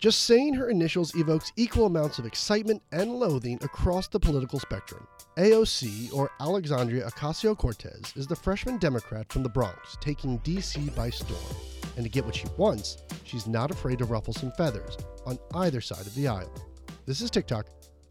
Just saying her initials evokes equal amounts of excitement and loathing across the political spectrum. AOC, or Alexandria Ocasio Cortez, is the freshman Democrat from the Bronx, taking D.C. by storm. And to get what she wants, she's not afraid to ruffle some feathers on either side of the aisle. This is TicToc.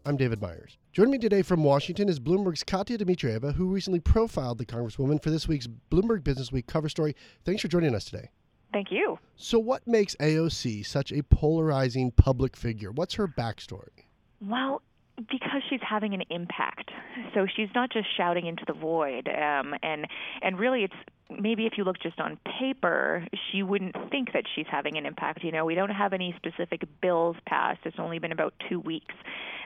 I'm David Meyers. Joining me today from Washington is Bloomberg's Katia Dmitrieva, who recently profiled the Congresswoman for this week's Bloomberg Business Week cover story. Thanks for joining us today. Thank you. So, what makes AOC such a polarizing public figure? What's her backstory? Well, because she's having an impact. So she's not just shouting into the void. Um, and and really, it's maybe if you look just on paper, she wouldn't think that she's having an impact. You know, we don't have any specific bills passed. It's only been about two weeks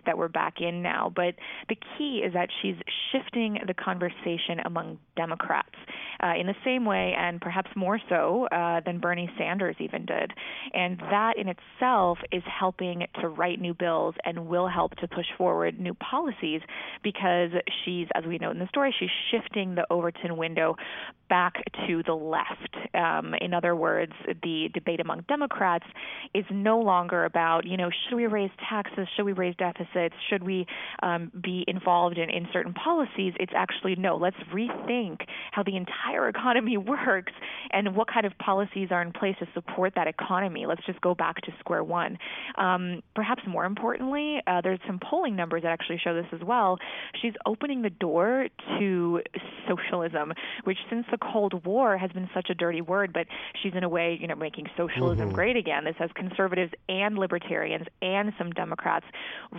that we're back in now. But the key is that she's shifting the conversation among Democrats uh, in the same way, and perhaps more so uh, than Bernie Sanders even did. And that in itself is helping to write new bills and will help to push forward new policies because she's, as we know in the story, she's shifting the Overton window back to the left. Um, in other words, the debate among Democrats is no longer about, you know, should we raise taxes? Should we raise deficits? Should we um, be involved in, in certain policies? It's actually no, let's rethink how the entire economy works and what kind of policies are in place to support that economy. Let's just go back to square one. Um, perhaps more importantly, uh, there's some polling numbers that actually show this as well. She's opening the door to socialism, which since the Cold War has been such a dirty word, but she's in a way, you know, making socialism mm-hmm. great again. This has conservatives and libertarians and some Democrats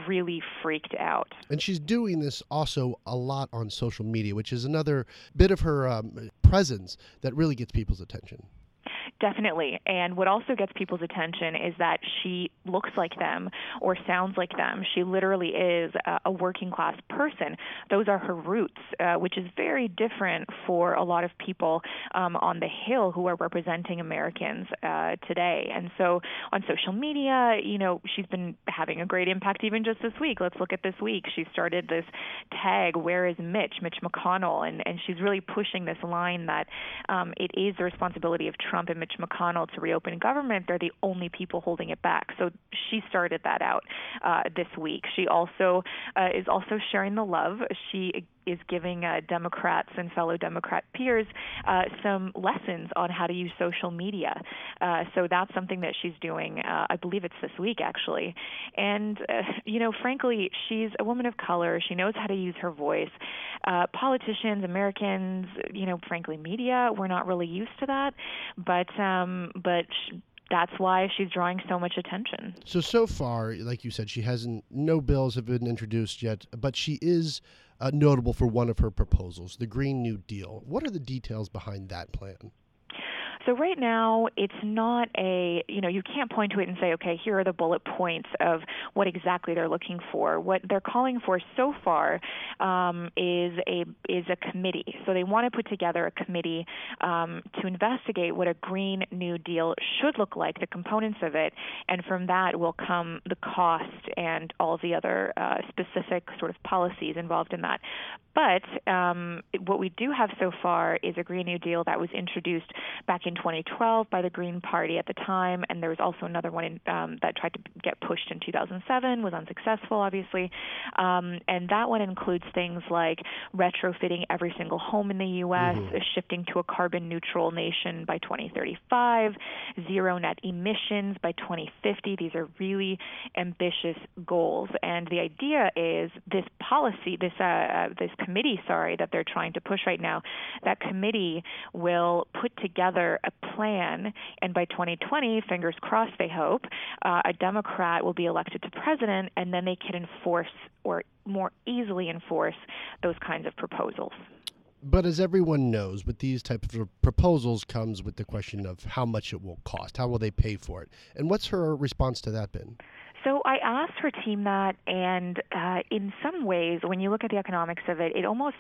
really freaked out. And she's doing this also a lot on social media, which is another bit of her um, presence that really gets people's attention. Definitely. And what also gets people's attention is that she looks like them or sounds like them. She literally is a, working class person. Those are her roots, uh, which is very different for a lot of people um, on the Hill who are representing Americans uh, today. And so on social media, you know, she's been having a great impact even just this week. Let's look at this week. She started this tag, Where is Mitch? Mitch McConnell. And, and she's really pushing this line that um, it is the responsibility of Trump and Mitch McConnell to reopen government, they're the only people holding it back. So she started that out uh, this week. She also uh, is also sharing the love. She is giving uh, Democrats and fellow Democrat peers uh, some lessons on how to use social media. Uh, so that's something that she's doing. Uh, I believe it's this week, actually. And, uh, you know, frankly, she's a woman of color. She knows how to use her voice. Uh, politicians, Americans, you know, frankly, media, we're not really used to that. But, um, but, that's why she's drawing so much attention. So so far, like you said, she hasn't no bills have been introduced yet, but she is uh, notable for one of her proposals, the Green New Deal. What are the details behind that plan? So right now, it's not a, you know, you can't point to it and say, okay, here are the bullet points of what exactly they're looking for. What they're calling for so far um, is a is a committee. So they want to put together a committee um, to investigate what a Green New Deal should look like, the components of it, and from that will come the cost and all the other uh, specific sort of policies involved in that. But um, what we do have so far is a Green New Deal that was introduced back in 2012 by the Green Party at the time, and there was also another one in, um, that tried to get pushed in 2007, was unsuccessful, obviously. Um, and that one includes things like retrofitting every single home in the U.S., mm-hmm. shifting to a carbon neutral nation by 2035, zero net emissions by 2050. These are really ambitious goals, and the idea is this policy, this uh, uh this committee, sorry, that they're trying to push right now, that committee will put together a plan, and by 2020, fingers crossed, they hope, uh, a Democrat will be elected to president, and then they can enforce or more easily enforce those kinds of proposals. But as everyone knows, with these type of proposals comes with the question of how much it will cost. How will they pay for it? And what's her response to that been? So I asked her team that, and uh, in some ways, when you look at the economics of it, it almost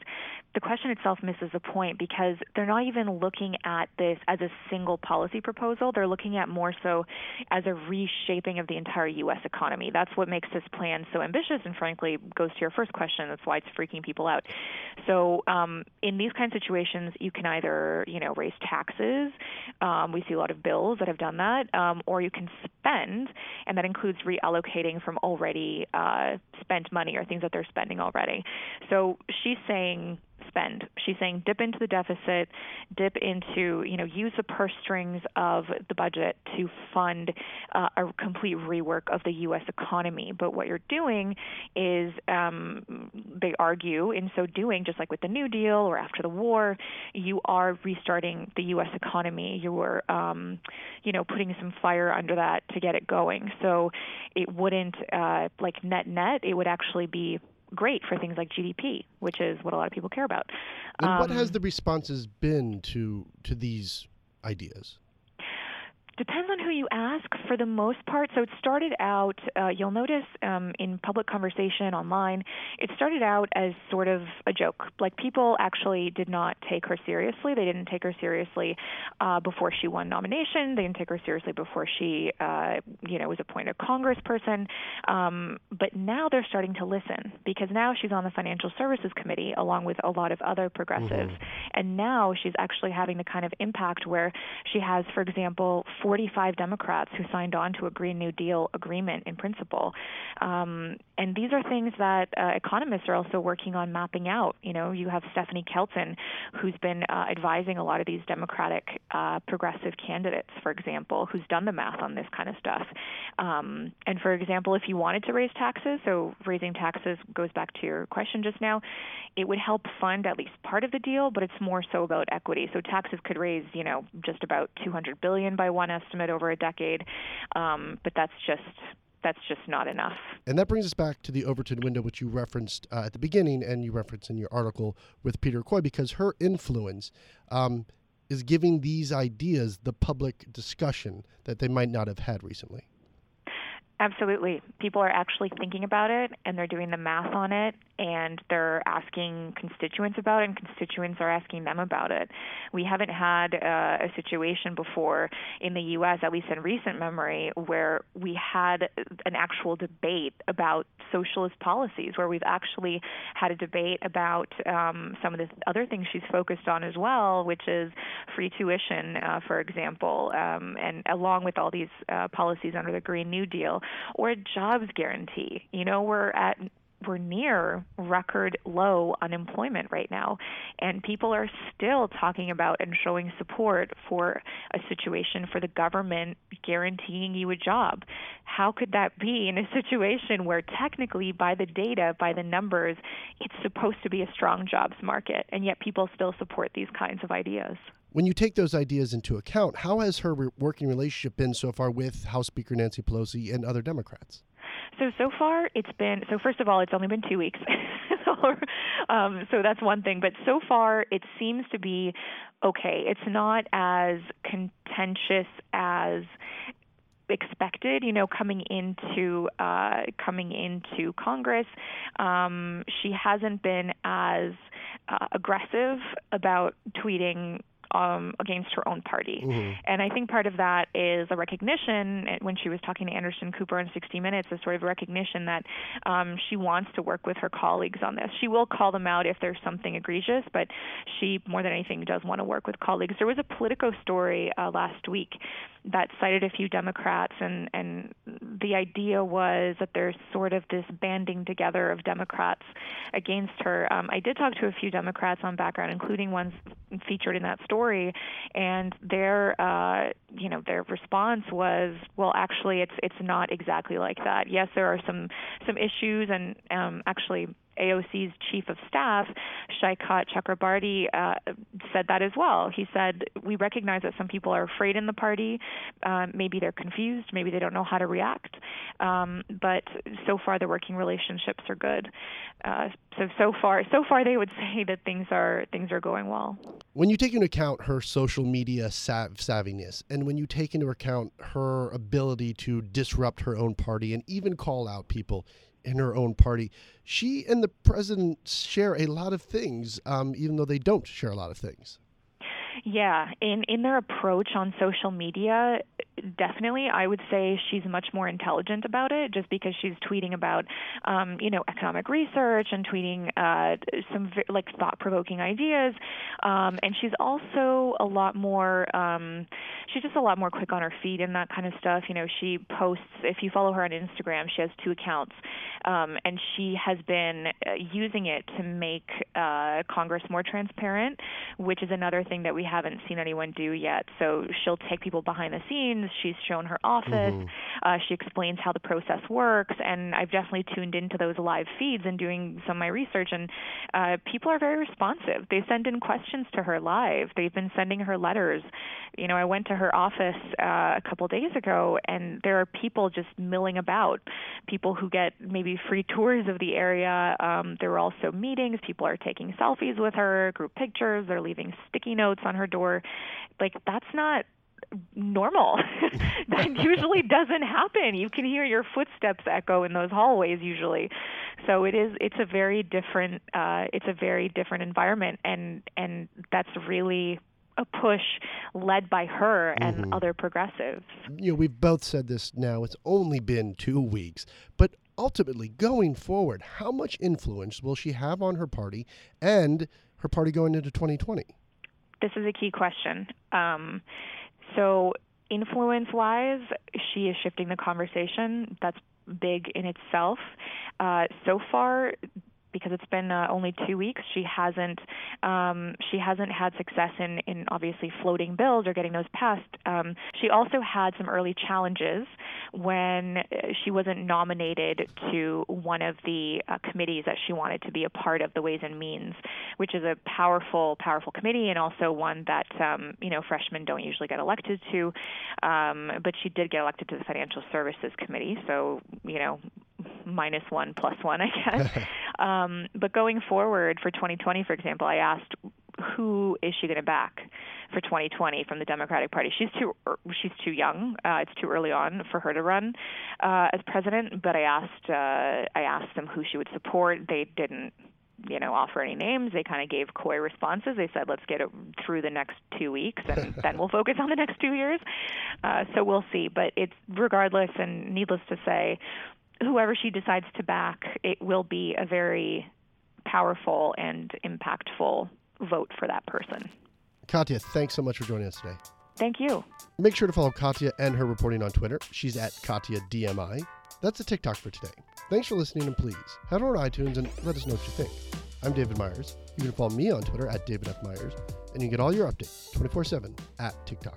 the question itself misses the point because they're not even looking at this as a single policy proposal. They're looking at more so as a reshaping of the entire U.S. economy. That's what makes this plan so ambitious, and frankly, goes to your first question. That's why it's freaking people out. So um, in these kinds of situations, you can either you know raise taxes. Um, we see a lot of bills that have done that, um, or you can spend, and that includes reallocating from already uh, spent money or things that they're spending already. So she's saying spend. She's saying dip into the deficit, dip into, you know, use the purse strings of the budget to fund uh, a complete rework of the U.S. economy. But what you're doing is, um, they argue, in so doing, just like with the New Deal or after the war, you are restarting the U.S. economy. You are, um, you know, putting some fire under that to get it going. So it wouldn't, uh, like net net, it would actually be great for things like GDP, which is what a lot of people care about. And um, what has the responses been to to these ideas? Depends on who you ask for the most part. So it started out, uh, you'll notice um, in public conversation online, it started out as sort of a joke. Like people actually did not take her seriously. They didn't take her seriously uh, before she won nomination. They didn't take her seriously before she, uh, you know, was appointed congressperson. Um, but now they're starting to listen because now she's on the Financial Services Committee along with a lot of other progressives. Mm-hmm. And now she's actually having the kind of impact where she has, for example, 45 Democrats who signed on to a Green New Deal agreement in principle. Um, and these are things that uh, economists are also working on mapping out. You know, you have Stephanie Kelton, who's been uh, advising a lot of these Democratic uh, progressive candidates, for example, who's done the math on this kind of stuff. Um, and for example, if you wanted to raise taxes, so raising taxes goes back to your question just now, it would help fund at least part of the deal, but it's more so about equity. So taxes could raise, you know, just about 200 billion by one estimate over a decade, um, but that's just that's just not enough. And that brings us back to the Overton window, which you referenced uh, at the beginning, and you referenced in your article with Peter Coy, because her influence um, is giving these ideas the public discussion that they might not have had recently. Absolutely. People are actually thinking about it and they're doing the math on it and they're asking constituents about it and constituents are asking them about it. We haven't had uh, a situation before in the U.S., at least in recent memory, where we had an actual debate about socialist policies, where we've actually had a debate about um, some of the other things she's focused on as well, which is free tuition, uh, for example, um, and along with all these uh, policies under the Green New Deal or a jobs guarantee. You know, we're at we're near record low unemployment right now, and people are still talking about and showing support for a situation for the government guaranteeing you a job. How could that be in a situation where technically, by the data, by the numbers, it's supposed to be a strong jobs market, and yet people still support these kinds of ideas? When you take those ideas into account, how has her working relationship been so far with House Speaker Nancy Pelosi and other Democrats? So so far it's been so first of all it's only been two weeks, um, so that's one thing. But so far it seems to be okay. It's not as contentious as expected, you know, coming into uh, coming into Congress. Um, she hasn't been as uh, aggressive about tweeting um, against her own party. Mm-hmm. And I think part of that is a recognition when she was talking to Anderson Cooper in 60 Minutes, a sort of recognition that um, she wants to work with her colleagues on this. She will call them out if there's something egregious, but she, more than anything, does want to work with colleagues. There was a Politico story uh, last week that cited a few Democrats, and, and the idea was that there's sort of this banding together of Democrats against her. Um, I did talk to a few Democrats on background, including ones featured in that story, and their uh, you know their response was, well, actually, it's it's not exactly like that. Yes, there are some some issues, and um, actually AOC's chief of staff, Saikat Chakrabarti, uh, said that as well. He said, We recognize that some people are afraid in the party. Uh, maybe they're confused. Maybe they don't know how to react. Um, but so far, the working relationships are good. Uh, so so far, so far, they would say that things are things are going well. When you take into account her social media sav- savviness, and when you take into account her ability to disrupt her own party and even call out people in her own party, she and the president share a lot of things, um, even though they don't share a lot of things. Yeah, in in their approach on social media, definitely I would say she's much more intelligent about it just because she's tweeting about um, you know economic research and tweeting uh, some like thought-provoking ideas um, and she's also a lot more um, she's just a lot more quick on her feet and that kind of stuff you know she posts if you follow her on Instagram she has two accounts um, and she has been uh, using it to make uh, Congress more transparent which is another thing that we haven't seen anyone do yet so she'll take people behind the scenes She's shown her office. Mm-hmm. Uh, she explains how the process works, and I've definitely tuned into those live feeds and doing some of my research. And uh, people are very responsive. They send in questions to her live. They've been sending her letters. You know, I went to her office uh, a couple days ago, and there are people just milling about. People who get maybe free tours of the area. Um, there were also meetings. People are taking selfies with her, group pictures. They're leaving sticky notes on her door. Like that's not normal. that usually doesn't happen. You can hear your footsteps echo in those hallways usually. So it is it's a very different uh it's a very different environment and and that's really a push led by her and mm-hmm. other progressives. You know, we've both said this now. It's only been 2 weeks, but ultimately going forward, how much influence will she have on her party and her party going into 2020? This is a key question. Um, so, influence wise, she is shifting the conversation. That's big in itself. Uh, so far, because it's been uh, only two weeks, she hasn't um, she hasn't had success in in obviously floating bills or getting those passed. Um, she also had some early challenges when she wasn't nominated to one of the uh, committees that she wanted to be a part of, the Ways and Means, which is a powerful powerful committee and also one that um, you know freshmen don't usually get elected to. Um, but she did get elected to the Financial Services Committee, so you know minus one plus one, I guess. um, but going forward for 2020, for example, I asked who is she going to back for 2020 from the Democratic Party? She's too er, she's too young. Uh, it's too early on for her to run uh, as president. But I asked uh, I asked them who she would support. They didn't you know offer any names they kind of gave coy responses they said let's get it through the next two weeks and then we'll focus on the next two years uh, so we'll see but it's regardless and needless to say whoever she decides to back, it will be a very powerful and impactful vote for that person. Katia, thanks so much for joining us today. Thank you. Make sure to follow Katia and her reporting on Twitter. She's at Katia DMI. That's a TicToc for today. Thanks for listening, and please head over to iTunes and let us know what you think. I'm David Meyers. You can follow me on Twitter at David F. Meyers, and you can get all your updates 24 7 at TicToc.